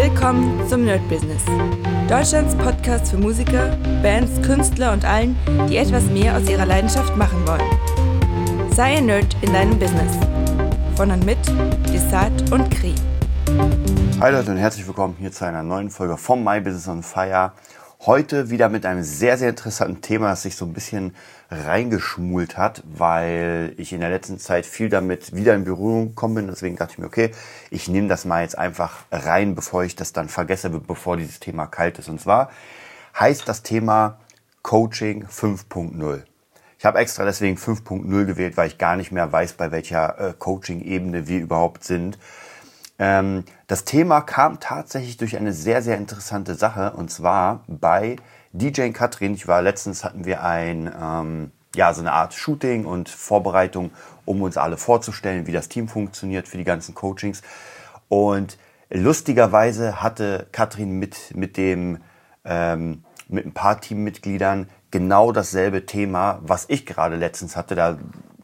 Willkommen zum Nerd Business. Deutschlands Podcast für Musiker, Bands, Künstler und allen, die etwas mehr aus ihrer Leidenschaft machen wollen. Sei ein Nerd in deinem Business. Von und mit Desart und Kri. Hi Leute und herzlich willkommen hier zu einer neuen Folge vom My Business on Fire. Heute wieder mit einem sehr, sehr interessanten Thema, das sich so ein bisschen reingeschmult hat, weil ich in der letzten Zeit viel damit wieder in Berührung gekommen bin. Deswegen dachte ich mir, okay, ich nehme das mal jetzt einfach rein, bevor ich das dann vergesse, bevor dieses Thema kalt ist. Und zwar heißt das Thema Coaching 5.0. Ich habe extra deswegen 5.0 gewählt, weil ich gar nicht mehr weiß, bei welcher äh, Coaching-Ebene wir überhaupt sind. Ähm, das Thema kam tatsächlich durch eine sehr, sehr interessante Sache und zwar bei DJ Katrin. Ich war letztens hatten wir ein, ähm, ja, so eine Art Shooting und Vorbereitung, um uns alle vorzustellen, wie das Team funktioniert für die ganzen Coachings. Und lustigerweise hatte Katrin mit, mit dem, ähm, mit ein paar Teammitgliedern genau dasselbe Thema, was ich gerade letztens hatte. Da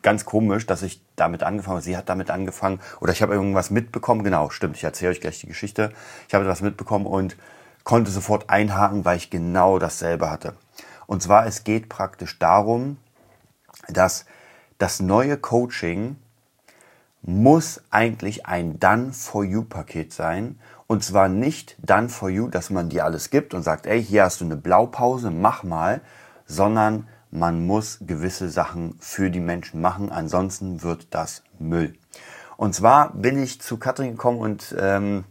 ganz komisch, dass ich damit angefangen habe. Sie hat damit angefangen oder ich habe irgendwas mitbekommen. Genau, stimmt. Ich erzähle euch gleich die Geschichte. Ich habe etwas mitbekommen und konnte sofort einhaken, weil ich genau dasselbe hatte. Und zwar, es geht praktisch darum, dass das neue Coaching muss eigentlich ein Done-for-You-Paket sein. Und zwar nicht Done-for-You, dass man dir alles gibt und sagt, ey, hier hast du eine Blaupause, mach mal, sondern man muss gewisse Sachen für die Menschen machen, ansonsten wird das Müll. Und zwar bin ich zu Katrin gekommen und ähm,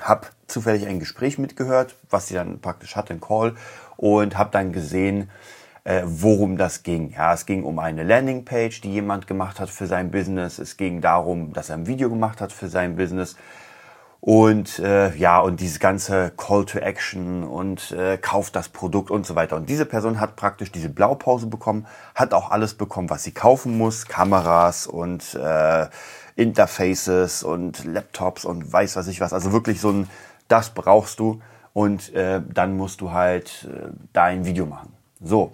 habe zufällig ein Gespräch mitgehört, was sie dann praktisch hatte, ein Call, und habe dann gesehen, äh, worum das ging. Ja, es ging um eine Landingpage, die jemand gemacht hat für sein Business. Es ging darum, dass er ein Video gemacht hat für sein Business. Und äh, ja, und dieses ganze Call to Action und äh, kauft das Produkt und so weiter. Und diese Person hat praktisch diese Blaupause bekommen, hat auch alles bekommen, was sie kaufen muss, Kameras und äh, Interfaces und Laptops und weiß was ich was. Also wirklich so ein, das brauchst du und äh, dann musst du halt äh, da ein Video machen. So.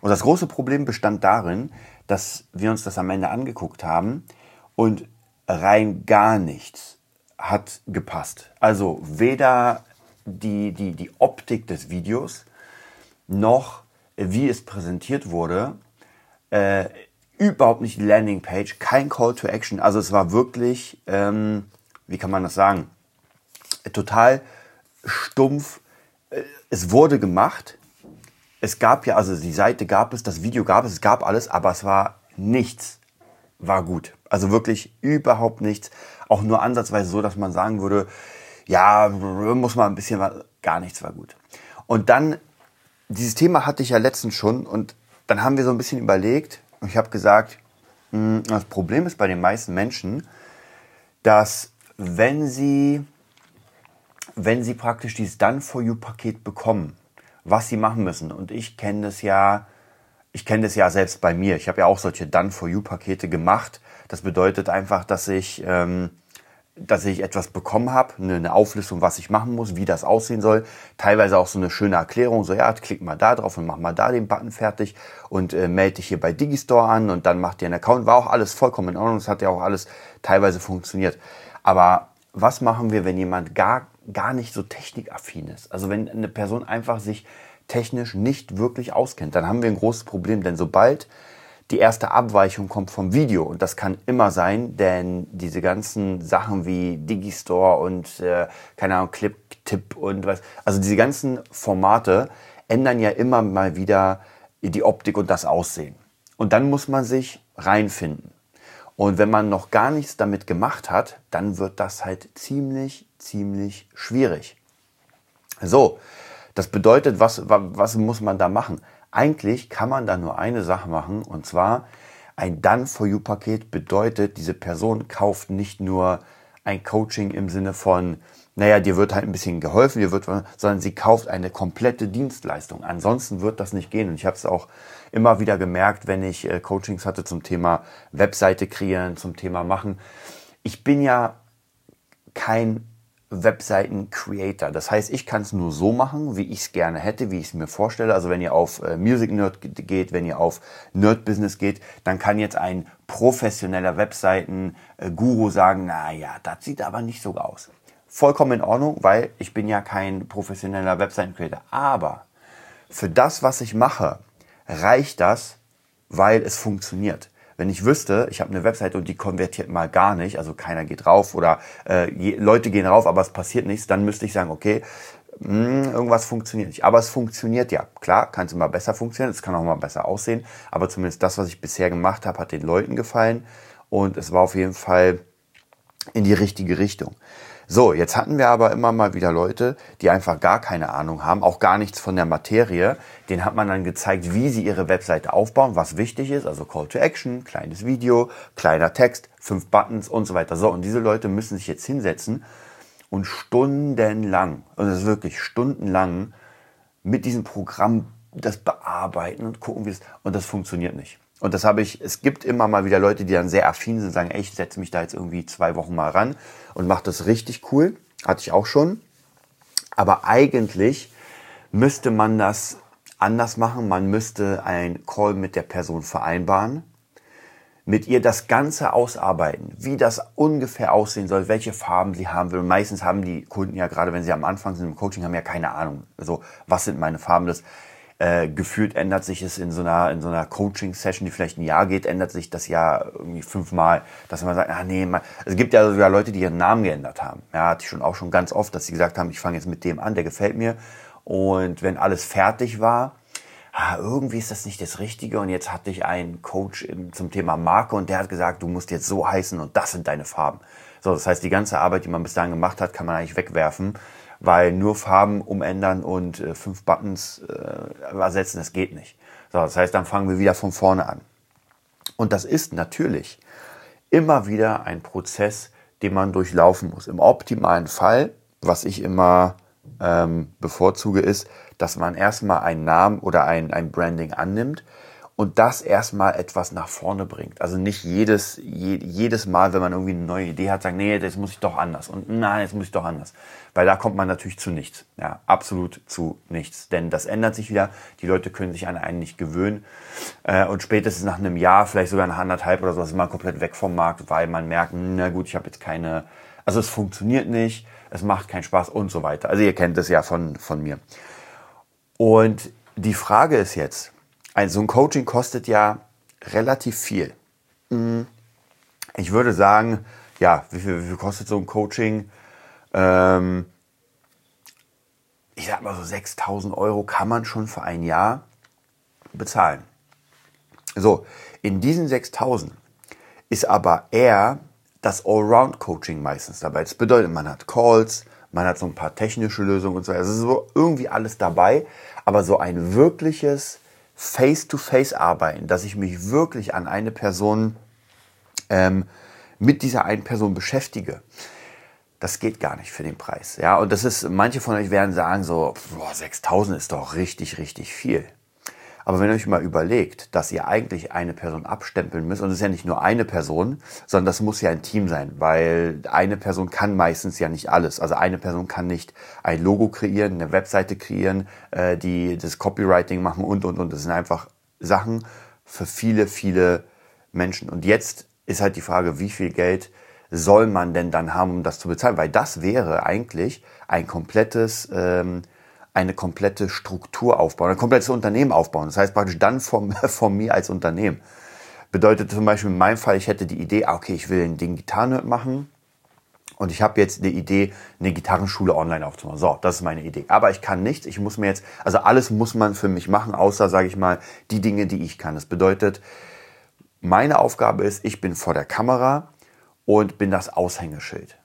Und das große Problem bestand darin, dass wir uns das am Ende angeguckt haben und rein gar nichts hat gepasst. Also weder die, die, die Optik des Videos noch wie es präsentiert wurde, äh, überhaupt nicht die Landingpage, kein Call to Action. Also es war wirklich, ähm, wie kann man das sagen, total stumpf. Äh, es wurde gemacht. Es gab ja, also die Seite gab es, das Video gab es, es gab alles, aber es war nichts, war gut. Also wirklich überhaupt nichts auch nur ansatzweise so, dass man sagen würde, ja, muss man ein bisschen, gar nichts war gut. Und dann, dieses Thema hatte ich ja letztens schon und dann haben wir so ein bisschen überlegt und ich habe gesagt, hm, das Problem ist bei den meisten Menschen, dass wenn sie, wenn sie praktisch dieses Done-for-You-Paket bekommen, was sie machen müssen, und ich kenne das ja, ich kenne das ja selbst bei mir. Ich habe ja auch solche Done-for-You-Pakete gemacht. Das bedeutet einfach, dass ich ähm, dass ich etwas bekommen habe, eine, Auflistung, was ich machen muss, wie das aussehen soll. Teilweise auch so eine schöne Erklärung, so ja, klick mal da drauf und mach mal da den Button fertig und äh, melde dich hier bei Digistore an und dann macht ihr einen Account. War auch alles vollkommen in Ordnung, es hat ja auch alles teilweise funktioniert. Aber was machen wir, wenn jemand gar, gar nicht so technikaffin ist? Also wenn eine Person einfach sich technisch nicht wirklich auskennt, dann haben wir ein großes Problem, denn sobald die erste Abweichung kommt vom Video. Und das kann immer sein, denn diese ganzen Sachen wie Digistore und, äh, keine Ahnung, Clip, Tipp und was, also diese ganzen Formate ändern ja immer mal wieder die Optik und das Aussehen. Und dann muss man sich reinfinden. Und wenn man noch gar nichts damit gemacht hat, dann wird das halt ziemlich, ziemlich schwierig. So, das bedeutet, was, was muss man da machen? Eigentlich kann man da nur eine Sache machen und zwar ein Done-for-You-Paket bedeutet, diese Person kauft nicht nur ein Coaching im Sinne von, naja, dir wird halt ein bisschen geholfen, dir wird, sondern sie kauft eine komplette Dienstleistung. Ansonsten wird das nicht gehen. Und ich habe es auch immer wieder gemerkt, wenn ich äh, Coachings hatte zum Thema Webseite kreieren, zum Thema machen. Ich bin ja kein Webseiten-Creator. Das heißt, ich kann es nur so machen, wie ich es gerne hätte, wie ich es mir vorstelle. Also wenn ihr auf äh, Music Nerd geht, wenn ihr auf Nerd Business geht, dann kann jetzt ein professioneller Webseiten-Guru sagen, na ja, das sieht aber nicht so aus. vollkommen in Ordnung, weil ich bin ja kein professioneller Webseiten-Creator. Aber für das, was ich mache, reicht das, weil es funktioniert. Wenn ich wüsste, ich habe eine Webseite und die konvertiert mal gar nicht, also keiner geht rauf oder äh, Leute gehen rauf, aber es passiert nichts, dann müsste ich sagen, okay, mh, hm, irgendwas funktioniert nicht. Aber es funktioniert ja. Klar, kann es immer besser funktionieren, es kann auch mal besser aussehen, aber zumindest das, was ich bisher gemacht habe, hat den Leuten gefallen und es war auf jeden Fall in die richtige Richtung. So, jetzt hatten wir aber immer mal wieder Leute, die einfach gar keine Ahnung haben, auch gar nichts von der Materie. Den hat man dann gezeigt, wie sie ihre Webseite aufbauen, was wichtig ist, also Call to Action, kleines Video, kleiner Text, fünf Buttons und so weiter. So, und diese Leute müssen sich jetzt hinsetzen und stundenlang, also das ist wirklich stundenlang mit diesem Programm das bearbeiten und gucken, wie es, und das funktioniert nicht. Und das habe ich, es gibt immer mal wieder Leute, die dann sehr affin sind, sagen, ey, ich setze mich da jetzt irgendwie zwei Wochen mal ran und mache das richtig cool. Hatte ich auch schon. Aber eigentlich müsste man das anders machen. Man müsste ein Call mit der Person vereinbaren, mit ihr das Ganze ausarbeiten, wie das ungefähr aussehen soll, welche Farben sie haben will. meistens haben die Kunden ja, gerade wenn sie am Anfang sind im Coaching, haben ja keine Ahnung. Also, was sind meine Farben? Das äh, gefühlt ändert sich es in so einer, in so einer Coaching-Session, die vielleicht ein Jahr geht, ändert sich das Jahr irgendwie fünfmal, dass man sagt, ah nee, man, es gibt ja sogar Leute, die ihren Namen geändert haben. Ja, hatte ich schon auch schon ganz oft, dass sie gesagt haben, ich fange jetzt mit dem an, der gefällt mir. Und wenn alles fertig war, ah, irgendwie ist das nicht das Richtige. Und jetzt hatte ich einen Coach im, zum Thema Marke und der hat gesagt, du musst jetzt so heißen und das sind deine Farben. So, das heißt, die ganze Arbeit, die man bis dahin gemacht hat, kann man eigentlich wegwerfen weil nur Farben umändern und äh, fünf Buttons äh, ersetzen, das geht nicht. So, das heißt, dann fangen wir wieder von vorne an. Und das ist natürlich immer wieder ein Prozess, den man durchlaufen muss. Im optimalen Fall, was ich immer ähm, bevorzuge, ist, dass man erstmal einen Namen oder ein, ein Branding annimmt und das erstmal etwas nach vorne bringt. Also nicht jedes, je, jedes Mal, wenn man irgendwie eine neue Idee hat, sagen, nee, das muss ich doch anders und nein, jetzt muss ich doch anders. Weil da kommt man natürlich zu nichts. Ja, absolut zu nichts. Denn das ändert sich wieder. Die Leute können sich an einen nicht gewöhnen. Äh, und spätestens nach einem Jahr, vielleicht sogar nach anderthalb oder so, ist man komplett weg vom Markt, weil man merkt, na gut, ich habe jetzt keine, also es funktioniert nicht, es macht keinen Spaß und so weiter. Also ihr kennt es ja von, von mir. Und die Frage ist jetzt, ein, so ein Coaching kostet ja relativ viel. Hm, ich würde sagen, ja, wie viel, wie viel kostet so ein Coaching? Ähm, ich sag mal so 6000 Euro kann man schon für ein Jahr bezahlen. So, in diesen 6000 ist aber eher das Allround-Coaching meistens dabei. Das bedeutet, man hat Calls, man hat so ein paar technische Lösungen und so. Es ist so irgendwie alles dabei, aber so ein wirkliches Face-to-Face arbeiten, dass ich mich wirklich an eine Person ähm, mit dieser einen Person beschäftige. Das geht gar nicht für den Preis. Ja, und das ist, manche von euch werden sagen so, boah, 6000 ist doch richtig, richtig viel. Aber wenn ihr euch mal überlegt, dass ihr eigentlich eine Person abstempeln müsst, und es ist ja nicht nur eine Person, sondern das muss ja ein Team sein, weil eine Person kann meistens ja nicht alles. Also eine Person kann nicht ein Logo kreieren, eine Webseite kreieren, äh, die das Copywriting machen und, und, und. Das sind einfach Sachen für viele, viele Menschen. Und jetzt ist halt die Frage, wie viel Geld soll man denn dann haben, um das zu bezahlen? Weil das wäre eigentlich ein komplettes ähm, eine komplette Struktur aufbauen, ein komplettes Unternehmen aufbauen. Das heißt praktisch dann von, von mir als Unternehmen. Bedeutet zum Beispiel in meinem Fall, ich hätte die Idee, ah, okay, ich will den Gitarrenhirt machen und ich habe jetzt eine Idee, eine Gitarrenschule online aufzumachen. So, das ist meine Idee. Aber ich kann nichts, ich muss mir jetzt, also alles muss man für mich machen, außer, sage ich mal, die Dinge, die ich kann. Das bedeutet, meine Aufgabe ist, ich bin vor der Kamera und bin das Aushängeschild.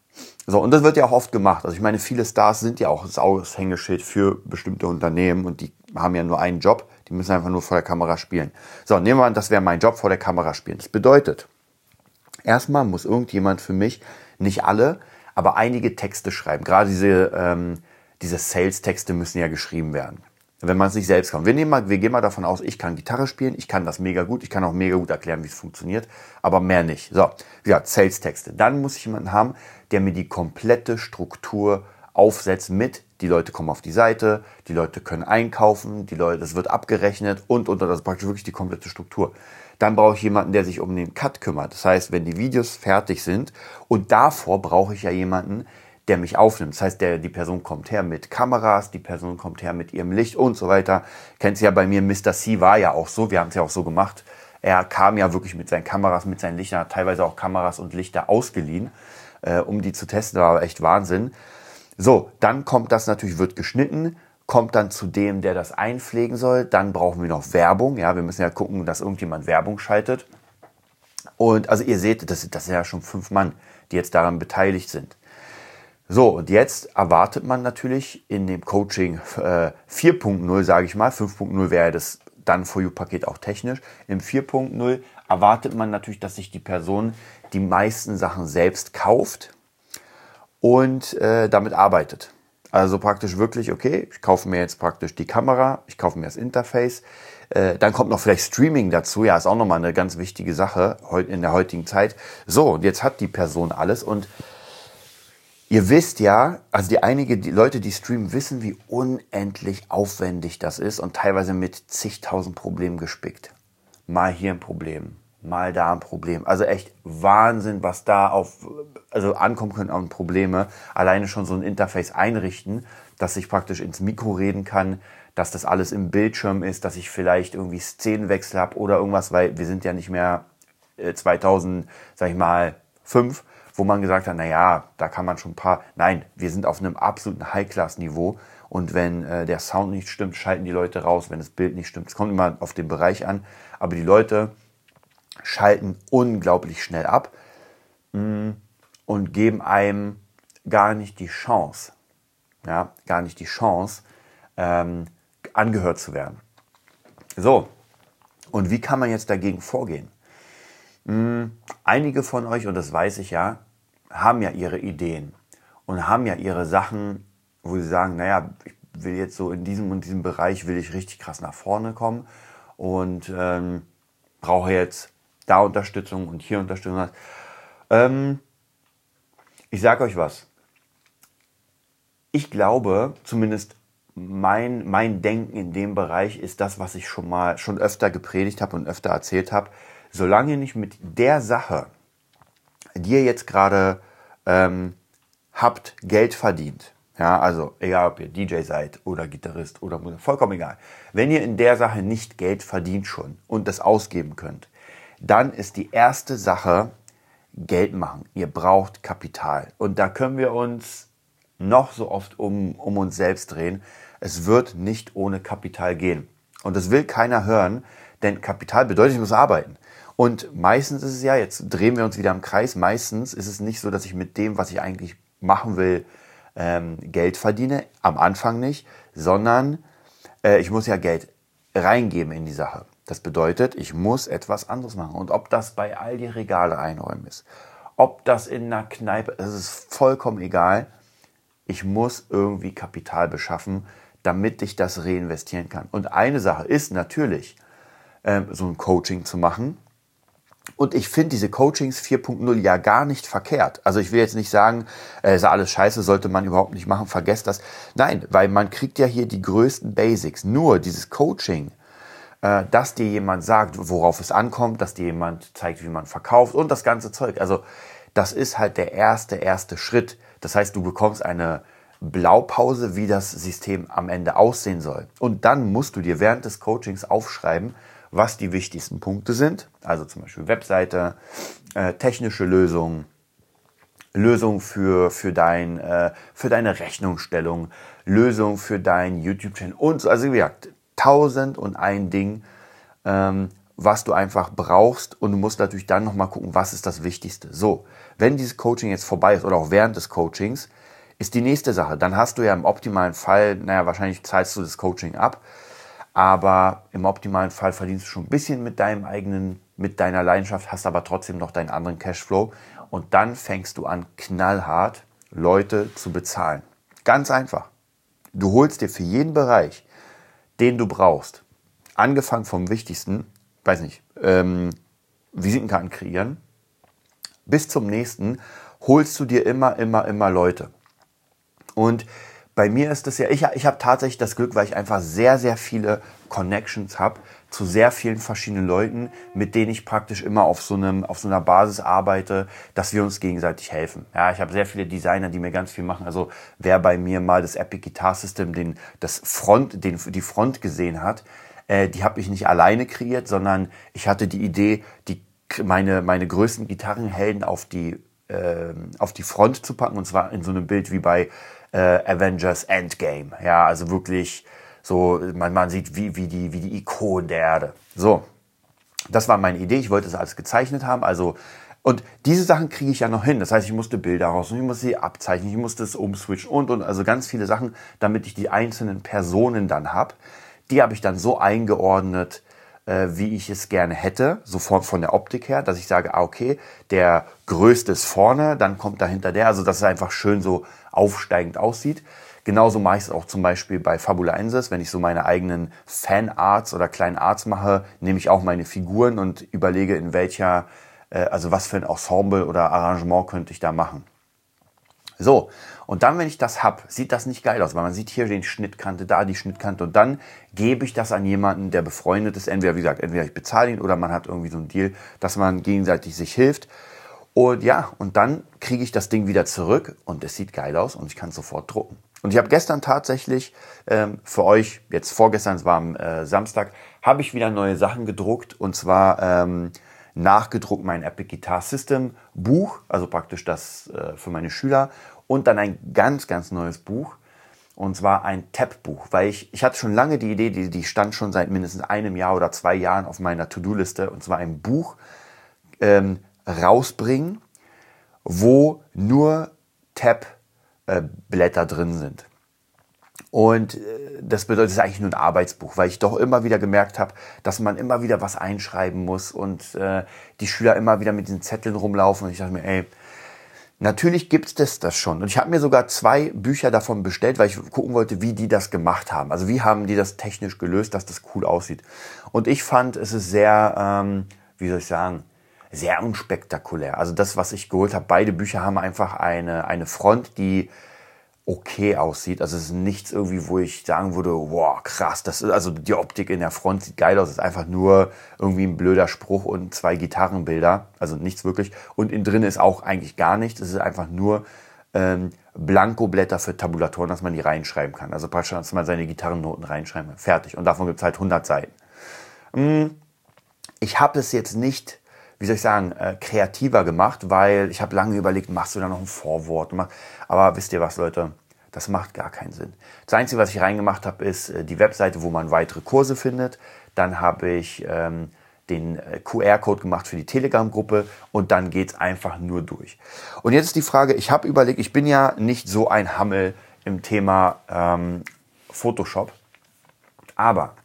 So, und das wird ja auch oft gemacht. Also ich meine, viele Stars sind ja auch das Aushängeschild für bestimmte Unternehmen und die haben ja nur einen Job, die müssen einfach nur vor der Kamera spielen. So, nehmen wir an, das wäre mein Job, vor der Kamera spielen. Das bedeutet, erstmal muss irgendjemand für mich, nicht alle, aber einige Texte schreiben. Gerade diese, ähm, diese Sales-Texte müssen ja geschrieben werden wenn man es nicht selbst kann. Wir, nehmen mal, wir gehen mal davon aus, ich kann Gitarre spielen, ich kann das mega gut, ich kann auch mega gut erklären, wie es funktioniert, aber mehr nicht. So, ja, Sales-Texte. Dann muss ich jemanden haben, der mir die komplette Struktur aufsetzt mit, die Leute kommen auf die Seite, die Leute können einkaufen, die Leute, das wird abgerechnet und, und, das ist praktisch wirklich die komplette Struktur. Dann brauche ich jemanden, der sich um den Cut kümmert. Das heißt, wenn die Videos fertig sind und davor brauche ich ja jemanden, der mich aufnimmt. Das heißt, der, die Person kommt her mit Kameras, die Person kommt her mit ihrem Licht und so weiter. Kennt sie ja bei mir, Mr. C war ja auch so, wir haben es ja auch so gemacht. Er kam ja wirklich mit seinen Kameras, mit seinen Lichtern, hat teilweise auch Kameras und Lichter ausgeliehen, äh, um die zu testen. Das war echt Wahnsinn. So, dann kommt das natürlich, wird geschnitten, kommt dann zu dem, der das einpflegen soll. Dann brauchen wir noch Werbung. Ja, wir müssen ja gucken, dass irgendjemand Werbung schaltet. Und also ihr seht, das, das sind ja schon fünf Mann, die jetzt daran beteiligt sind. So, und jetzt erwartet man natürlich in dem Coaching äh, 4.0, sage ich mal, 5.0 wäre das dann For You-Paket auch technisch. Im 4.0 erwartet man natürlich, dass sich die Person die meisten Sachen selbst kauft und äh, damit arbeitet. Also praktisch wirklich, okay, ich kaufe mir jetzt praktisch die Kamera, ich kaufe mir das Interface. Äh, dann kommt noch vielleicht Streaming dazu. Ja, ist auch nochmal eine ganz wichtige Sache in der heutigen Zeit. So, und jetzt hat die Person alles und Ihr wisst ja, also die einige die Leute, die streamen, wissen, wie unendlich aufwendig das ist und teilweise mit zigtausend Problemen gespickt. Mal hier ein Problem, mal da ein Problem. Also echt Wahnsinn, was da auf, also ankommen können an Probleme. Alleine schon so ein Interface einrichten, dass ich praktisch ins Mikro reden kann, dass das alles im Bildschirm ist, dass ich vielleicht irgendwie Szenenwechsel habe oder irgendwas, weil wir sind ja nicht mehr 2000, äh, sag ich mal, fünf, wo man gesagt hat, na ja, da kann man schon ein paar. Nein, wir sind auf einem absoluten High-Class-Niveau. Und wenn äh, der Sound nicht stimmt, schalten die Leute raus. Wenn das Bild nicht stimmt, es kommt immer auf den Bereich an. Aber die Leute schalten unglaublich schnell ab mh, mm, und geben einem gar nicht die Chance, ja, gar nicht die Chance, ähm, angehört zu werden. So, und wie kann man jetzt dagegen vorgehen? Mh, mm, einige von euch, und das weiß ich ja, haben ja ihre Ideen und haben ja ihre Sachen, wo sie sagen, naja, ich will jetzt so in diesem und diesem Bereich, will ich richtig krass nach vorne kommen und ähm, brauche jetzt da Unterstützung und hier Unterstützung. Ähm, ich sage euch was. Ich glaube, zumindest mein, mein Denken in dem Bereich ist das, was ich schon mal schon öfter gepredigt habe und öfter erzählt habe. Solange ihr nicht mit der Sache, ihr jetzt gerade ähm, habt, Geld verdient. Ja, also egal, ob ihr DJ seid oder Gitarrist oder Musiker, vollkommen egal. Wenn ihr in der Sache nicht Geld verdient schon und das ausgeben könnt, dann ist die erste Sache Geld machen. Ihr braucht Kapital. Und da können wir uns noch so oft um, um uns selbst drehen. Es wird nicht ohne Kapital gehen. Und das will keiner hören, denn Kapital bedeutet, ich muss arbeiten. Und meistens ist es ja, jetzt drehen wir uns wieder im Kreis, meistens ist es nicht so, dass ich mit dem, was ich eigentlich machen will, ähm, Geld verdiene. Am Anfang nicht, sondern äh, ich muss ja Geld reingeben in die Sache. Das bedeutet, ich muss etwas anderes machen. Und ob das bei all die Regale einräumen ist, ob das in einer Kneipe, es ist vollkommen egal. Ich muss irgendwie Kapital beschaffen, damit ich das reinvestieren kann. Und eine Sache ist natürlich, ähm, so ein Coaching zu machen. Und ich finde diese Coachings 4.0 ja gar nicht verkehrt. Also ich will jetzt nicht sagen, äh, ist alles scheiße, sollte man überhaupt nicht machen, vergesst das. Nein, weil man kriegt ja hier die größten Basics. Nur dieses Coaching, äh, dass dir jemand sagt, worauf es ankommt, dass dir jemand zeigt, wie man verkauft und das ganze Zeug. Also das ist halt der erste, erste Schritt. Das heißt, du bekommst eine Blaupause, wie das System am Ende aussehen soll. Und dann musst du dir während des Coachings aufschreiben, was die wichtigsten Punkte sind. Also zum Beispiel Webseite, äh, technische Lösungen, Lösung für, für, dein, äh, für deine Rechnungsstellung, Lösung für dein YouTube-Channel und so. Also wie gesagt, tausend und ein Ding, ähm, was du einfach brauchst und du musst natürlich dann nochmal gucken, was ist das Wichtigste. So, wenn dieses Coaching jetzt vorbei ist oder auch während des Coachings, ist die nächste Sache. Dann hast du ja im optimalen Fall, naja, wahrscheinlich zahlst du das Coaching ab, aber im optimalen Fall verdienst du schon ein bisschen mit deinem eigenen, mit deiner Leidenschaft, hast aber trotzdem noch deinen anderen Cashflow und dann fängst du an, knallhart Leute zu bezahlen. Ganz einfach. Du holst dir für jeden Bereich, den du brauchst, angefangen vom Wichtigsten, weiß nicht, ähm, Visitenkarten kreieren, bis zum nächsten, holst du dir immer, immer, immer Leute. Und bei mir ist das ja, ich, ich habe tatsächlich das Glück, weil ich einfach sehr, sehr viele Connections habe, zu sehr vielen verschiedenen Leuten, mit denen ich praktisch immer auf so, einem, auf so einer Basis arbeite, dass wir uns gegenseitig helfen. Ja, ich habe sehr viele Designer, die mir ganz viel machen. Also wer bei mir mal das Epic Guitar System, den, das Front, den, die Front gesehen hat, äh, die habe ich nicht alleine kreiert, sondern ich hatte die Idee, die, meine, meine größten Gitarrenhelden auf die, äh, auf die Front zu packen. Und zwar in so einem Bild wie bei äh, Avengers Endgame. Ja, also wirklich so, man, man sieht wie, wie, die, wie die Ikonen der Erde. So, das war meine Idee. Ich wollte es alles gezeichnet haben. Also, und diese Sachen kriege ich ja noch hin. Das heißt, ich musste Bilder raus und ich musste sie abzeichnen, ich musste es umswitchen und, und, also ganz viele Sachen, damit ich die einzelnen Personen dann habe. Die habe ich dann so eingeordnet, äh, wie ich es gerne hätte, so von, der Optik her, dass ich sage, ah, okay, der größte ist vorne, dann kommt dahinter der, also dass es einfach schön so aufsteigend aussieht. Genauso mache ich es auch zum Beispiel bei Fabulaensis, wenn ich so meine eigenen Fanarts oder kleinen Arts mache, nehme ich auch meine Figuren und überlege, in welcher, äh, also was für ein Ensemble oder Arrangement könnte ich da machen. So, und dann, wenn ich das hab, sieht das nicht geil aus, weil man sieht hier den Schnittkante, da die Schnittkante und dann gebe ich das an jemanden, der befreundet ist. Entweder, wie gesagt, entweder ich bezahle ihn oder man hat irgendwie so einen Deal, dass man gegenseitig sich hilft. Und ja, und dann kriege ich das Ding wieder zurück und es sieht geil aus und ich kann sofort drucken. Und ich habe gestern tatsächlich ähm, für euch, jetzt vorgestern, es war am äh, Samstag, habe ich wieder neue Sachen gedruckt und zwar ähm, nachgedruckt mein Epic Guitar System Buch, also praktisch das äh, für meine Schüler und dann ein ganz, ganz neues Buch und zwar ein Tab-Buch, weil ich, ich hatte schon lange die Idee, die, die stand schon seit mindestens einem Jahr oder zwei Jahren auf meiner To-Do-Liste und zwar ein Buch ähm, rausbringen, wo nur Tab äh, Blätter drin sind. Und äh, das bedeutet, es ist eigentlich nur ein Arbeitsbuch, weil ich doch immer wieder gemerkt habe, dass man immer wieder was einschreiben muss und äh, die Schüler immer wieder mit diesen Zetteln rumlaufen. Und ich dachte mir, ey, natürlich gibt's das, das schon. Und ich habe mir sogar zwei Bücher davon bestellt, weil ich gucken wollte, wie die das gemacht haben. Also wie haben die das technisch gelöst, dass das cool aussieht. Und ich fand, es ist sehr, ähm, wie soll ich sagen, sehr unspektakulär. Also das, was ich geholt habe, beide Bücher haben einfach eine, eine Front, die okay aussieht. Also es ist nichts irgendwie, wo ich sagen würde, wow, krass, das ist, also die Optik in der Front sieht geil aus. Es ist einfach nur irgendwie ein blöder Spruch und zwei Gitarrenbilder. Also nichts wirklich. Und innen drin ist auch eigentlich gar nichts. Es ist einfach nur ähm, Blankoblätter für Tabulatoren, dass man die reinschreiben kann. Also praktisch, dass man seine Gitarrennoten reinschreiben kann. Fertig. Und davon gibt es halt 100 Seiten. Hm, ich habe es jetzt nicht wie soll ich sagen, äh, kreativer gemacht, weil ich habe lange überlegt, machst du da noch ein Vorwort? Aber wisst ihr was, Leute? Das macht gar keinen Sinn. Das Einzige, was ich reingemacht habe, ist äh, die Webseite, wo man weitere Kurse findet. Dann habe ich ähm, den äh, QR-Code gemacht für die Telegram-Gruppe und dann geht's einfach nur durch. Und jetzt ist die Frage, ich habe überlegt, ich bin ja nicht so ein Hammel im Thema ähm, Photoshop, aber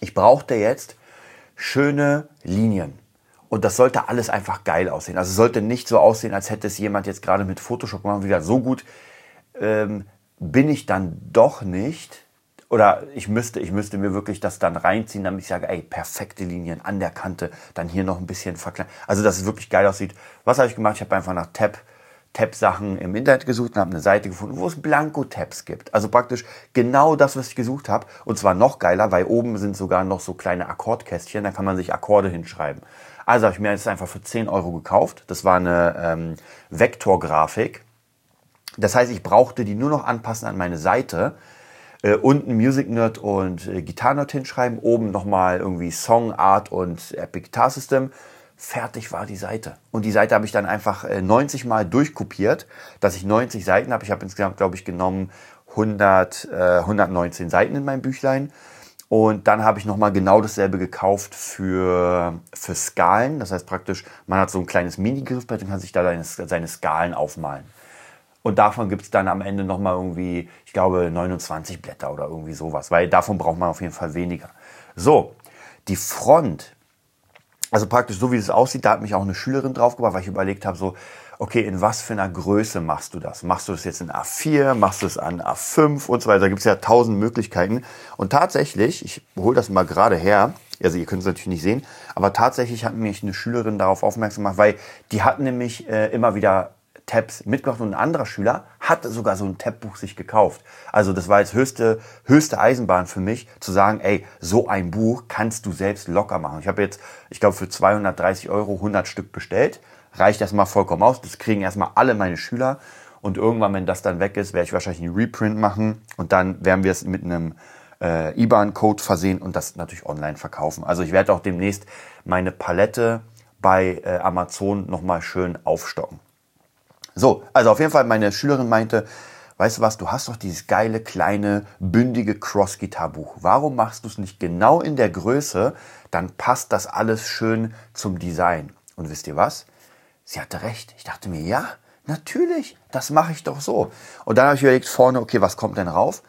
ich brauchte jetzt schöne Linien. Und das sollte alles einfach geil aussehen. Also es sollte nicht so aussehen, als hätte es jemand jetzt gerade mit Photoshop gemacht. Wieder so gut ähm, bin ich dann doch nicht. Oder ich müsste, ich müsste mir wirklich das dann reinziehen, damit ich sage, ey, perfekte Linien an der Kante, dann hier noch ein bisschen verkleinern. Also, dass es wirklich geil aussieht. Was habe ich gemacht? Ich habe einfach nach Tab Tab-Sachen im Internet gesucht und habe eine Seite gefunden, wo es Blanko-Tabs gibt. Also praktisch genau das, was ich gesucht habe. Und zwar noch geiler, weil oben sind sogar noch so kleine Akkordkästchen, da kann man sich Akkorde hinschreiben. Also habe ich mir jetzt einfach für 10 Euro gekauft. Das war eine ähm, Vektorgrafik. Das heißt, ich brauchte die nur noch anpassen an meine Seite. Äh, unten Music Nerd und äh, Guitar Nerd hinschreiben. Oben nochmal irgendwie Song, Art und Epic Guitar System. Fertig war die Seite. Und die Seite habe ich dann einfach äh, 90 Mal durchkopiert, dass ich 90 Seiten habe. Ich habe insgesamt, glaube ich, genommen 100, äh, 119 Seiten in meinem Büchlein. Und dann habe ich nochmal genau dasselbe gekauft für, für Skalen. Das heißt praktisch, man hat so ein kleines Mini-Griffbrett und kann sich da seine, seine Skalen aufmalen. Und davon gibt es dann am Ende nochmal irgendwie, ich glaube, 29 Blätter oder irgendwie sowas. Weil davon braucht man auf jeden Fall weniger. So, die Front, also praktisch so wie es aussieht, da hat mich auch eine Schülerin draufgebracht, weil ich überlegt habe, so, okay, in was für einer Größe machst du das? Machst du das jetzt in A4, machst du es an A5 und so weiter? Da gibt es ja tausend Möglichkeiten. Und tatsächlich, ich hole das mal gerade her, also ihr könnt es natürlich nicht sehen, aber tatsächlich hat mich eine Schülerin darauf aufmerksam gemacht, weil die hat nämlich äh, immer wieder Tabs mitgemacht und ein anderer Schüler hatte sogar so ein Tab-Buch sich gekauft. Also das war jetzt höchste, höchste Eisenbahn für mich, zu sagen, ey, so ein Buch kannst du selbst locker machen. Ich habe jetzt, ich glaube, für 230 Euro 100 Stück bestellt. Reicht erstmal vollkommen aus. Das kriegen erstmal alle meine Schüler. Und irgendwann, wenn das dann weg ist, werde ich wahrscheinlich einen Reprint machen. Und dann werden wir es mit einem äh, IBAN-Code versehen und das natürlich online verkaufen. Also ich werde auch demnächst meine Palette bei äh, Amazon nochmal schön aufstocken. So, also auf jeden Fall, meine Schülerin meinte, weißt du was, du hast doch dieses geile, kleine, bündige Cross-Gitar-Buch. Warum machst du es nicht genau in der Größe? Dann passt das alles schön zum Design. Und wisst ihr was? Sie hatte recht. Ich dachte mir, ja, natürlich, das mache ich doch so. Und dann habe ich überlegt, vorne, okay, was kommt denn rauf?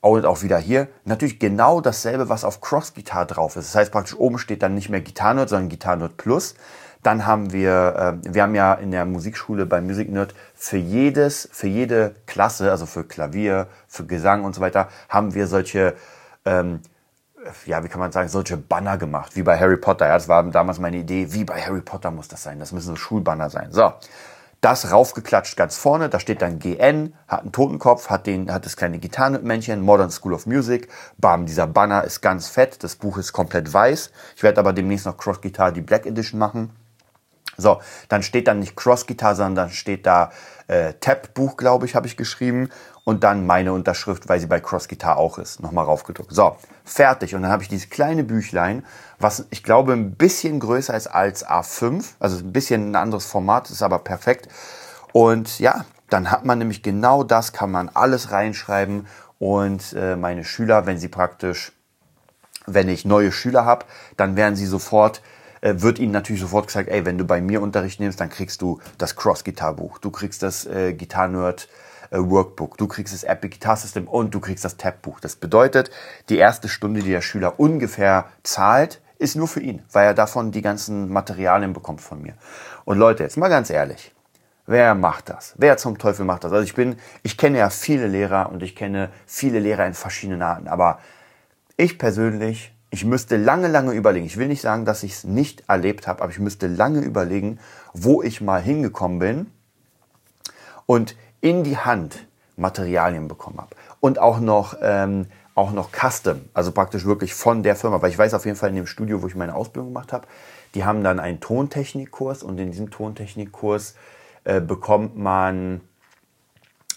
Und auch wieder hier, natürlich genau dasselbe, was auf Cross-Gitar drauf ist. Das heißt praktisch, oben steht dann nicht mehr Gitarrenot, sondern Gitarrenot Plus. Dann haben wir, äh, wir haben ja in der Musikschule bei Music Nerd für jedes, für jede Klasse, also für Klavier, für Gesang und so weiter, haben wir solche, ähm, ja, wie kann man sagen, solche Banner gemacht, wie bei Harry Potter. Ja, das war damals meine Idee, wie bei Harry Potter muss das sein. Das müssen so Schulbanner sein. So, das raufgeklatscht ganz vorne, da steht dann GN, hat einen Totenkopf, hat, den, hat das kleine Gitarrenmännchen, Modern School of Music, bam, dieser Banner ist ganz fett, das Buch ist komplett weiß. Ich werde aber demnächst noch Cross Guitar die Black Edition machen. So, dann steht dann nicht Cross Guitar, sondern dann steht da äh, Tab Buch, glaube ich, habe ich geschrieben und dann meine Unterschrift, weil sie bei Cross Guitar auch ist, nochmal raufgedruckt. So, fertig. Und dann habe ich dieses kleine Büchlein, was ich glaube ein bisschen größer ist als A5, also ein bisschen ein anderes Format, ist aber perfekt. Und ja, dann hat man nämlich genau das, kann man alles reinschreiben und äh, meine Schüler, wenn sie praktisch, wenn ich neue Schüler habe, dann werden sie sofort wird ihnen natürlich sofort gesagt, ey, wenn du bei mir Unterricht nimmst, dann kriegst du das Cross-Gitar-Buch, du kriegst das äh, Gitar-Nerd äh, Workbook, du kriegst das Epic Guitar System und du kriegst das Tab-Buch. Das bedeutet, die erste Stunde, die der Schüler ungefähr zahlt, ist nur für ihn, weil er davon die ganzen Materialien bekommt von mir. Und Leute, jetzt mal ganz ehrlich, wer macht das? Wer zum Teufel macht das? Also ich bin, ich kenne ja viele Lehrer und ich kenne viele Lehrer in verschiedenen Arten, aber ich persönlich, ich müsste lange, lange überlegen. Ich will nicht sagen, dass ich es nicht erlebt habe, aber ich müsste lange überlegen, wo ich mal hingekommen bin und in die Hand Materialien bekommen habe. Und auch noch, ähm, auch noch Custom, also praktisch wirklich von der Firma. Weil ich weiß auf jeden Fall in dem Studio, wo ich meine Ausbildung gemacht habe, die haben dann einen Tontechnikkurs und in diesem Tontechnikkurs äh, bekommt man,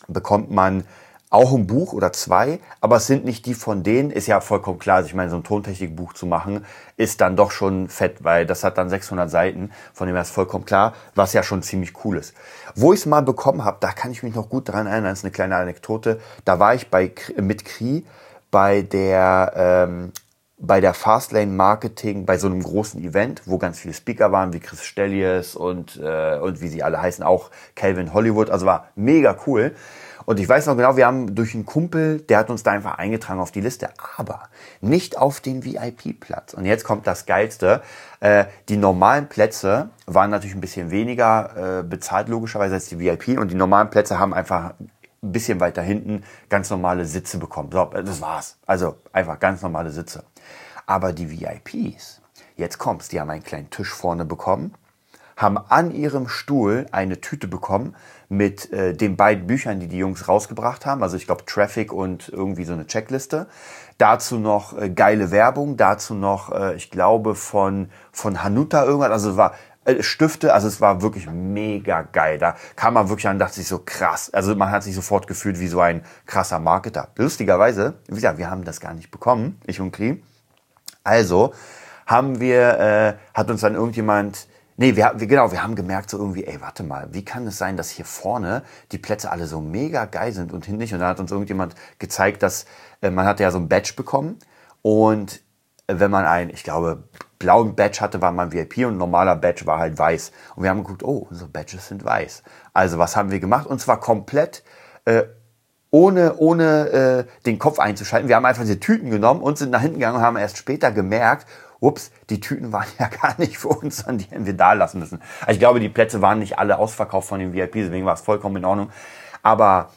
bekommt man auch ein Buch oder zwei, aber es sind nicht die von denen, ist ja vollkommen klar. Also ich meine, so ein Tontechnikbuch zu machen, ist dann doch schon fett, weil das hat dann 600 Seiten, von dem her ist vollkommen klar, was ja schon ziemlich cool ist. Wo ich es mal bekommen habe, da kann ich mich noch gut dran erinnern, das ist eine kleine Anekdote, da war ich bei, mit Kri bei der, ähm, bei der Fastlane Marketing, bei so einem großen Event, wo ganz viele Speaker waren, wie Chris Stellies und, äh, und wie sie alle heißen, auch Calvin Hollywood, also war mega cool. Und ich weiß noch genau, wir haben durch einen Kumpel, der hat uns da einfach eingetragen auf die Liste, aber nicht auf den VIP-Platz. Und jetzt kommt das Geilste. Äh, die normalen Plätze waren natürlich ein bisschen weniger äh, bezahlt, logischerweise, als die VIP. Und die normalen Plätze haben einfach ein bisschen weiter hinten ganz normale Sitze bekommen. So, das war's. Also einfach ganz normale Sitze. Aber die VIPs, jetzt kommt's, die haben einen kleinen Tisch vorne bekommen haben an ihrem Stuhl eine Tüte bekommen mit äh, den beiden Büchern, die die Jungs rausgebracht haben. Also ich glaube Traffic und irgendwie so eine Checkliste. Dazu noch äh, geile Werbung. Dazu noch, äh, ich glaube von von Hanuta irgendwas. Also es war äh, Stifte. Also es war wirklich mega geil. Da kam man wirklich an, und dachte sich so krass. Also man hat sich sofort gefühlt wie so ein krasser Marketer. Lustigerweise, wie gesagt, wir haben das gar nicht bekommen, ich und Kri. Also haben wir, äh, hat uns dann irgendjemand Nee, wir, wir, genau, wir haben gemerkt so irgendwie, ey, warte mal, wie kann es sein, dass hier vorne die Plätze alle so mega geil sind und hinten nicht? Und dann hat uns irgendjemand gezeigt, dass äh, man hatte ja so ein Badge bekommen und äh, wenn man ein, ich glaube, blauen Badge hatte, war man VIP und normaler Badge war halt weiß. Und wir haben geguckt, oh, unsere Badges sind weiß. Also was haben wir gemacht? Und zwar komplett äh, ohne, ohne äh, den Kopf einzuschalten. Wir haben einfach diese Tüten genommen und sind nach hinten gegangen und haben erst später gemerkt, ups, die Tüten waren ja gar nicht für uns, sondern die hätten wir da lassen müssen. Also ich glaube, die Plätze waren nicht alle ausverkauft von den VIPs, deswegen war es vollkommen in Ordnung. Aber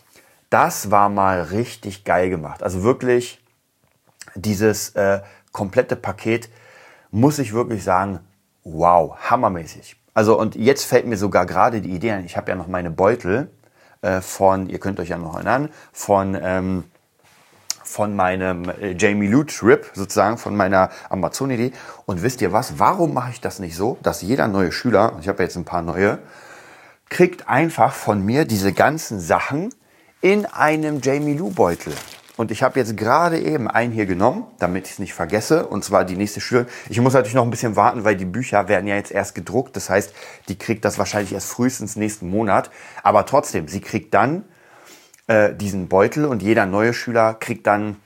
das war mal richtig geil gemacht. Also wirklich dieses äh, komplette Paket, muss ich wirklich sagen, wow, hammermäßig. Also und jetzt fällt mir sogar gerade die Idee ein, ich habe ja noch meine Beutel, äh, von, ihr könnt euch ja noch erinnern, von, ähm, von meinem äh, Jamie Lou Trip, sozusagen von meiner Amazon-Idee. Und wisst ihr was, warum mache ich das nicht so, dass jeder neue Schüler, ich habe jetzt ein paar neue, kriegt einfach von mir diese ganzen Sachen in einem Jamie Lou Beutel. Und ich habe jetzt gerade eben einen hier genommen, damit ich es nicht vergesse. Und zwar die nächste Schülerin. Ich muss natürlich noch ein bisschen warten, weil die Bücher werden ja jetzt erst gedruckt. Das heißt, die kriegt das wahrscheinlich erst frühestens nächsten Monat. Aber trotzdem, sie kriegt dann äh, diesen Beutel und jeder neue Schüler kriegt dann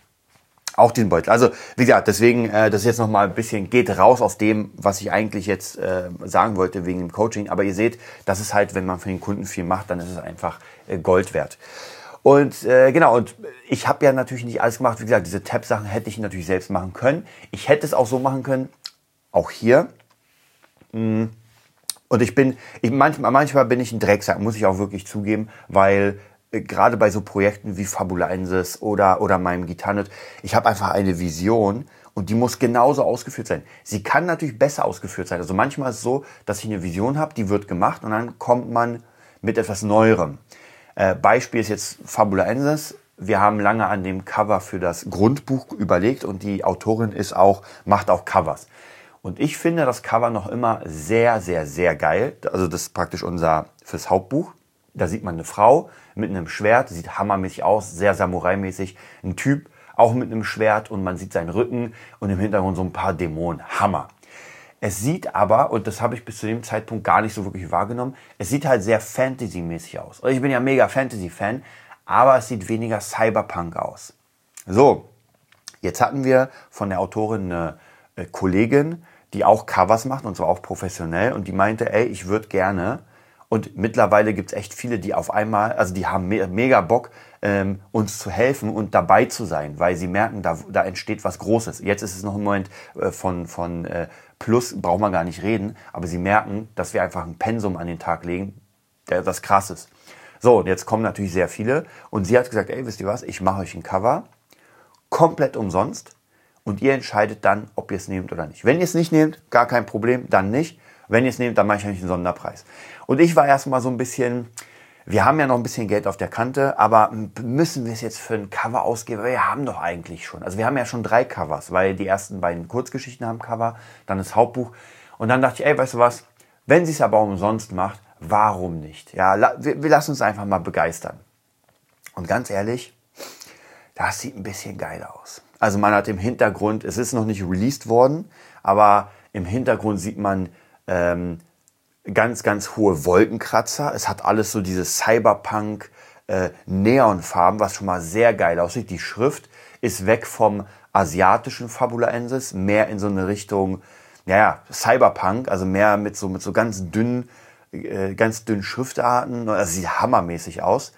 auch diesen Beutel. Also wie gesagt, deswegen, äh, das jetzt nochmal ein bisschen, geht raus aus dem, was ich eigentlich jetzt äh, sagen wollte wegen dem Coaching. Aber ihr seht, das ist halt, wenn man für den Kunden viel macht, dann ist es einfach äh, Gold wert. Und äh, genau, und ich habe ja natürlich nicht alles gemacht. Wie gesagt, diese Tab-Sachen hätte ich natürlich selbst machen können. Ich hätte es auch so machen können, auch hier. Mm. Und ich bin, ich, manchmal, manchmal bin ich ein Drecksack, muss ich auch wirklich zugeben, weil gerade bei so Projekten wie Fabulensis oder, oder meinem Gitarrenit, ich habe einfach eine Vision und die muss genauso ausgeführt sein. Sie kann natürlich besser ausgeführt sein. Also manchmal ist es so, dass ich eine Vision habe, die wird gemacht und dann kommt man mit etwas Neuerem. Äh, Beispiel ist jetzt Fabulensis. Wir haben lange an dem Cover für das Grundbuch überlegt und die Autorin ist auch, macht auch Covers. Und ich finde das Cover noch immer sehr, sehr, sehr geil. Also das ist praktisch unser fürs Hauptbuch. Da sieht man eine Frau mit einem Schwert, sieht hammermäßig aus, sehr Samurai-mäßig. Ein Typ auch mit einem Schwert und man sieht seinen Rücken und im Hintergrund so ein paar Dämonen. Hammer. Es sieht aber, und das habe ich bis zu dem Zeitpunkt gar nicht so wirklich wahrgenommen, es sieht halt sehr Fantasy-mäßig aus. Und ich bin ja mega Fantasy-Fan, aber es sieht weniger Cyberpunk aus. So, jetzt hatten wir von der Autorin eine äh, Kollegin, die auch Covers macht und zwar auch professionell und die meinte, ey, ich würde gerne und mittlerweile gibt es echt viele, die auf einmal, also die haben me mega Bock, ähm, uns zu helfen und dabei zu sein, weil sie merken, da, da entsteht was Großes. Jetzt ist es noch ein Moment äh, von, von äh, Plus, braucht man gar nicht reden, aber sie merken, dass wir einfach ein Pensum an den Tag legen, der das krass ist. So, und jetzt kommen natürlich sehr viele und sie hat gesagt, ey, wisst ihr was, ich mache euch ein Cover, komplett umsonst und ihr entscheidet dann, ob ihr es nehmt oder nicht. Wenn ihr es nicht nehmt, gar kein Problem, dann nicht. Wenn ihr es nehmt, dann mache ich euch einen Sonderpreis. Und ich war erstmal so ein bisschen, wir haben ja noch ein bisschen Geld auf der Kante, aber müssen wir es jetzt für ein Cover ausgeben? Wir haben doch eigentlich schon. Also wir haben ja schon drei Covers, weil die ersten beiden Kurzgeschichten haben Cover, dann das Hauptbuch. Und dann dachte ich, ey, weißt du was? Wenn sie es aber umsonst macht, warum nicht? Ja, wir, wir lassen uns einfach mal begeistern. Und ganz ehrlich, das sieht ein bisschen geil aus. Also man hat im Hintergrund, es ist noch nicht released worden, aber im Hintergrund sieht man ähm, ganz, ganz hohe Wolkenkratzer. Es hat alles so diese Cyberpunk äh, Neonfarben, was schon mal sehr geil aussieht. Die Schrift ist weg vom asiatischen Fabulaensis, mehr in so eine Richtung, naja, Cyberpunk, also mehr mit so, mit so ganz dünnen, äh, ganz dünnen Schriftarten. Also sieht hammermäßig aus.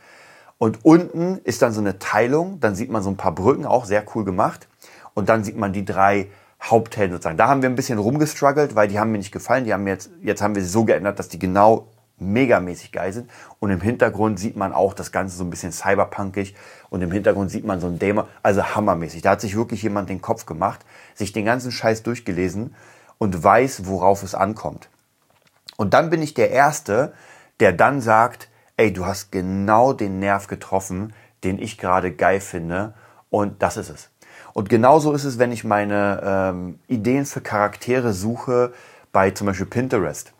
Und unten ist dann so eine Teilung, dann sieht man so ein paar Brücken, auch sehr cool gemacht. Und dann sieht man die drei Haupthelden sozusagen. Da haben wir ein bisschen rumgestruggelt, weil die haben mir nicht gefallen. Die haben jetzt, jetzt haben wir sie so geändert, dass die genau megamäßig geil sind. Und im Hintergrund sieht man auch das Ganze so ein bisschen cyberpunkig. Und im Hintergrund sieht man so ein Dämon, also hammermäßig. Da hat sich wirklich jemand den Kopf gemacht, sich den ganzen Scheiß durchgelesen und weiß, worauf es ankommt. Und dann bin ich der Erste, der dann sagt, ey, du hast genau den Nerv getroffen, den ich gerade geil finde. Und das ist es. Und genauso ist es, wenn ich meine ähm, Ideen für Charaktere suche bei zum Beispiel Pinterest.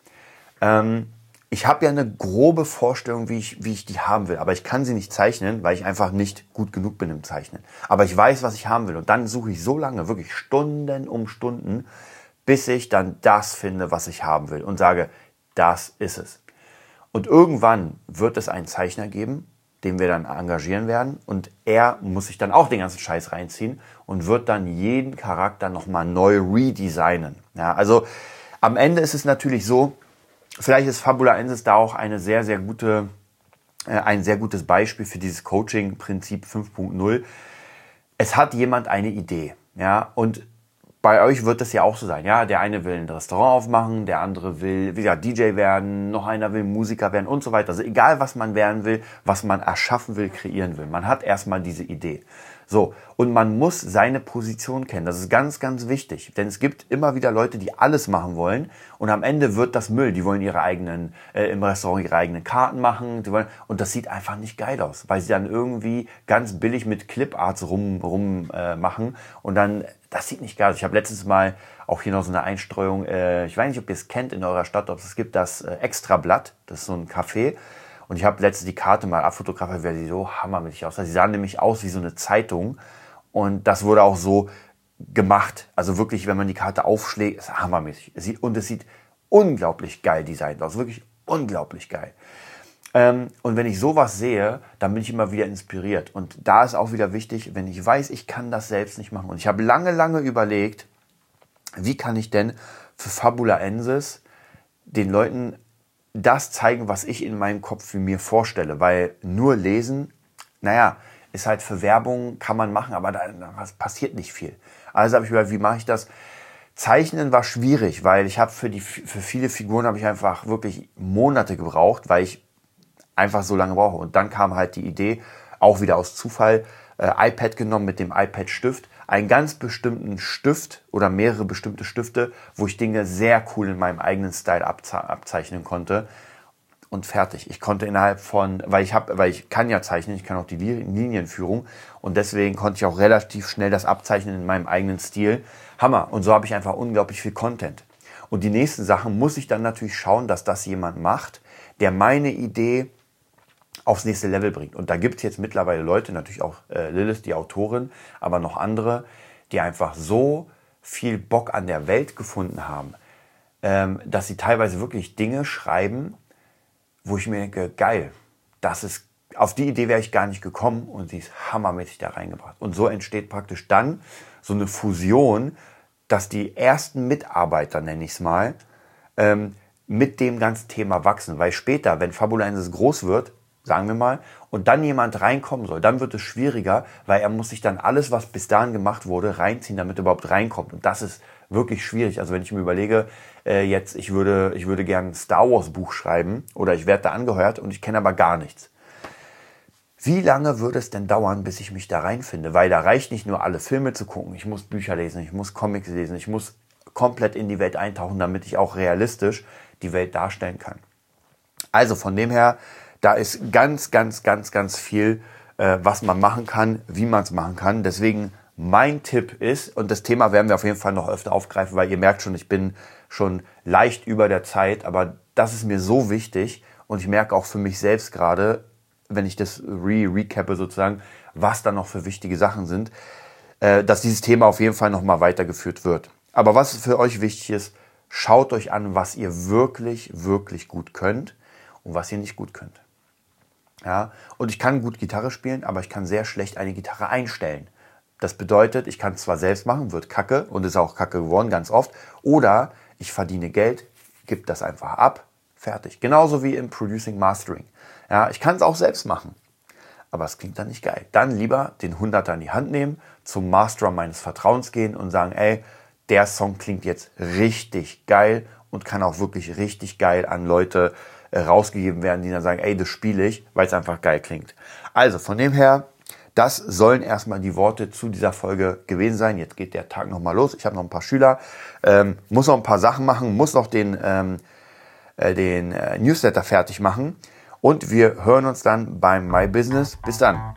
Ähm, ich habe ja eine grobe Vorstellung, wie ich, wie ich die haben will, aber ich kann sie nicht zeichnen, weil ich einfach nicht gut genug bin im Zeichnen. Aber ich weiß, was ich haben will und dann suche ich so lange, wirklich Stunden um Stunden, bis ich dann das finde, was ich haben will und sage, das ist es. Und irgendwann wird es einen Zeichner geben, den wir dann engagieren werden. Und er muss sich dann auch den ganzen Scheiß reinziehen und wird dann jeden Charakter nochmal neu redesignen. Ja, also am Ende ist es natürlich so, vielleicht ist Fabula Ensis da auch eine sehr, sehr gute, äh, ein sehr gutes Beispiel für dieses Coaching-Prinzip 5.0. Es hat jemand eine Idee. Ja, und bei euch wird das ja auch so sein. Ja, der eine will ein Restaurant aufmachen, der andere will, wie gesagt, DJ werden, noch einer will Musiker werden und so weiter. Also egal, was man werden will, was man erschaffen will, kreieren will. Man hat erstmal diese Idee. So, und man muss seine Position kennen. Das ist ganz, ganz wichtig. Denn es gibt immer wieder Leute, die alles machen wollen und am Ende wird das Müll. Die wollen ihre eigenen, äh, im Restaurant ihre eigenen Karten machen. Die wollen, und das sieht einfach nicht geil aus, weil sie dann irgendwie ganz billig mit Cliparts rum, rum äh, machen und dann, das sieht nicht geil aus. Ich habe letztes Mal auch hier noch so eine Einstreuung, äh, ich weiß nicht, ob ihr es kennt in eurer Stadt, ob es gibt das äh, Extrablatt, das ist so ein Café und ich habe letztens die Karte mal abfotografiert, weil sie so hammermäßig aussah. Sie sah nämlich aus wie so eine Zeitung. Und das wurde auch so gemacht. Also wirklich, wenn man die Karte aufschlägt, ist hammermäßig. Und es sieht unglaublich geil designt aus. Wirklich unglaublich geil. Ähm, und wenn ich sowas sehe, dann bin ich immer wieder inspiriert. Und da ist auch wieder wichtig, wenn ich weiß, ich kann das selbst nicht machen. Und ich habe lange, lange überlegt, wie kann ich denn für Fabula Ensis den Leuten das zeigen, was ich in meinem Kopf mir vorstelle. Weil nur lesen, naja, ist halt für Werbung, kann man machen, aber da, passiert nicht viel. Also habe ich überlegt, wie mache ich das? Zeichnen war schwierig, weil ich habe für die für viele Figuren habe ich einfach wirklich Monate gebraucht, weil ich einfach so lange brauche. Und dann kam halt die Idee, auch wieder aus Zufall, äh, iPad genommen mit dem iPad-Stift, einen ganz bestimmten Stift oder mehrere bestimmte Stifte, wo ich Dinge sehr cool in meinem eigenen Style abzeichnen konnte. Und fertig. Ich konnte innerhalb von, weil ich habe, weil ich kann ja zeichnen, ich kann auch die Linienführung und deswegen konnte ich auch relativ schnell das abzeichnen in meinem eigenen Stil. Hammer. Und so habe ich einfach unglaublich viel Content. Und die nächsten Sachen muss ich dann natürlich schauen, dass das jemand macht, der meine Idee aufs nächste Level bringt. Und da gibt es jetzt mittlerweile Leute, natürlich auch äh, Lilith, die Autorin, aber noch andere, die einfach so viel Bock an der Welt gefunden haben, ähm, dass sie teilweise wirklich Dinge schreiben, wo ich mir denke, geil, das ist, auf die Idee wäre ich gar nicht gekommen und sie ist hammermäßig da reingebracht. Und so entsteht praktisch dann so eine Fusion, dass die ersten Mitarbeiter, nenne ich es mal, ähm, mit dem ganzen Thema wachsen. Weil später, wenn Fabulensis groß wird, sagen wir mal, und dann jemand reinkommen soll, dann wird es schwieriger, weil er muss sich dann alles, was bis dahin gemacht wurde, reinziehen, damit er überhaupt reinkommt. Und das ist wirklich schwierig. Also wenn ich mir überlege, äh, jetzt, ich würde, ich würde gern ein Star Wars Buch schreiben oder ich werde da angehört und ich kenne aber gar nichts. Wie lange würde es denn dauern, bis ich mich da reinfinde? Weil da reicht nicht nur alle Filme zu gucken. Ich muss Bücher lesen, ich muss Comics lesen, ich muss komplett in die Welt eintauchen, damit ich auch realistisch die Welt darstellen kann. Also von dem her, da ist ganz, ganz, ganz, ganz viel, äh, was man machen kann, wie man es machen kann. Deswegen mein Tipp ist, und das Thema werden wir auf jeden Fall noch öfter aufgreifen, weil ihr merkt schon, ich bin schon leicht über der Zeit, aber das ist mir so wichtig und ich merke auch für mich selbst gerade, wenn ich das re-recappe sozusagen, was da noch für wichtige Sachen sind, äh, dass dieses Thema auf jeden Fall nochmal weitergeführt wird. Aber was für euch wichtig ist, schaut euch an, was ihr wirklich, wirklich gut könnt und was ihr nicht gut könnt. Ja, und ich kann gut Gitarre spielen, aber ich kann sehr schlecht eine Gitarre einstellen. Das bedeutet, ich kann es zwar selbst machen, wird kacke und ist auch kacke geworden, ganz oft. Oder ich verdiene Geld, gebe das einfach ab, fertig. Genauso wie im Producing Mastering. Ja, ich kann es auch selbst machen. Aber es klingt dann nicht geil. Dann lieber den Hunderter in die Hand nehmen, zum Masterer meines Vertrauens gehen und sagen, ey, der Song klingt jetzt richtig geil und kann auch wirklich richtig geil an Leute rausgegeben werden, die dann sagen, ey, das spiele ich, weil es einfach geil klingt. Also von dem her, das sollen erstmal die Worte zu dieser Folge gewesen sein. Jetzt geht der Tag nochmal los. Ich habe noch ein paar Schüler, ähm, muss noch ein paar Sachen machen, muss noch den, ähm, äh, den äh, Newsletter fertig machen. Und wir hören uns dann beim My Business. Bis dann.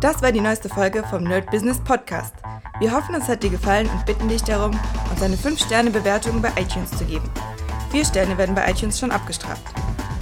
Das war die neueste Folge vom Nerd Business Podcast. Wir hoffen, es hat dir gefallen und bitten dich darum, uns eine 5-Sterne-Bewertung bei iTunes zu geben. Vier Sterne werden bei iTunes schon abgestraft.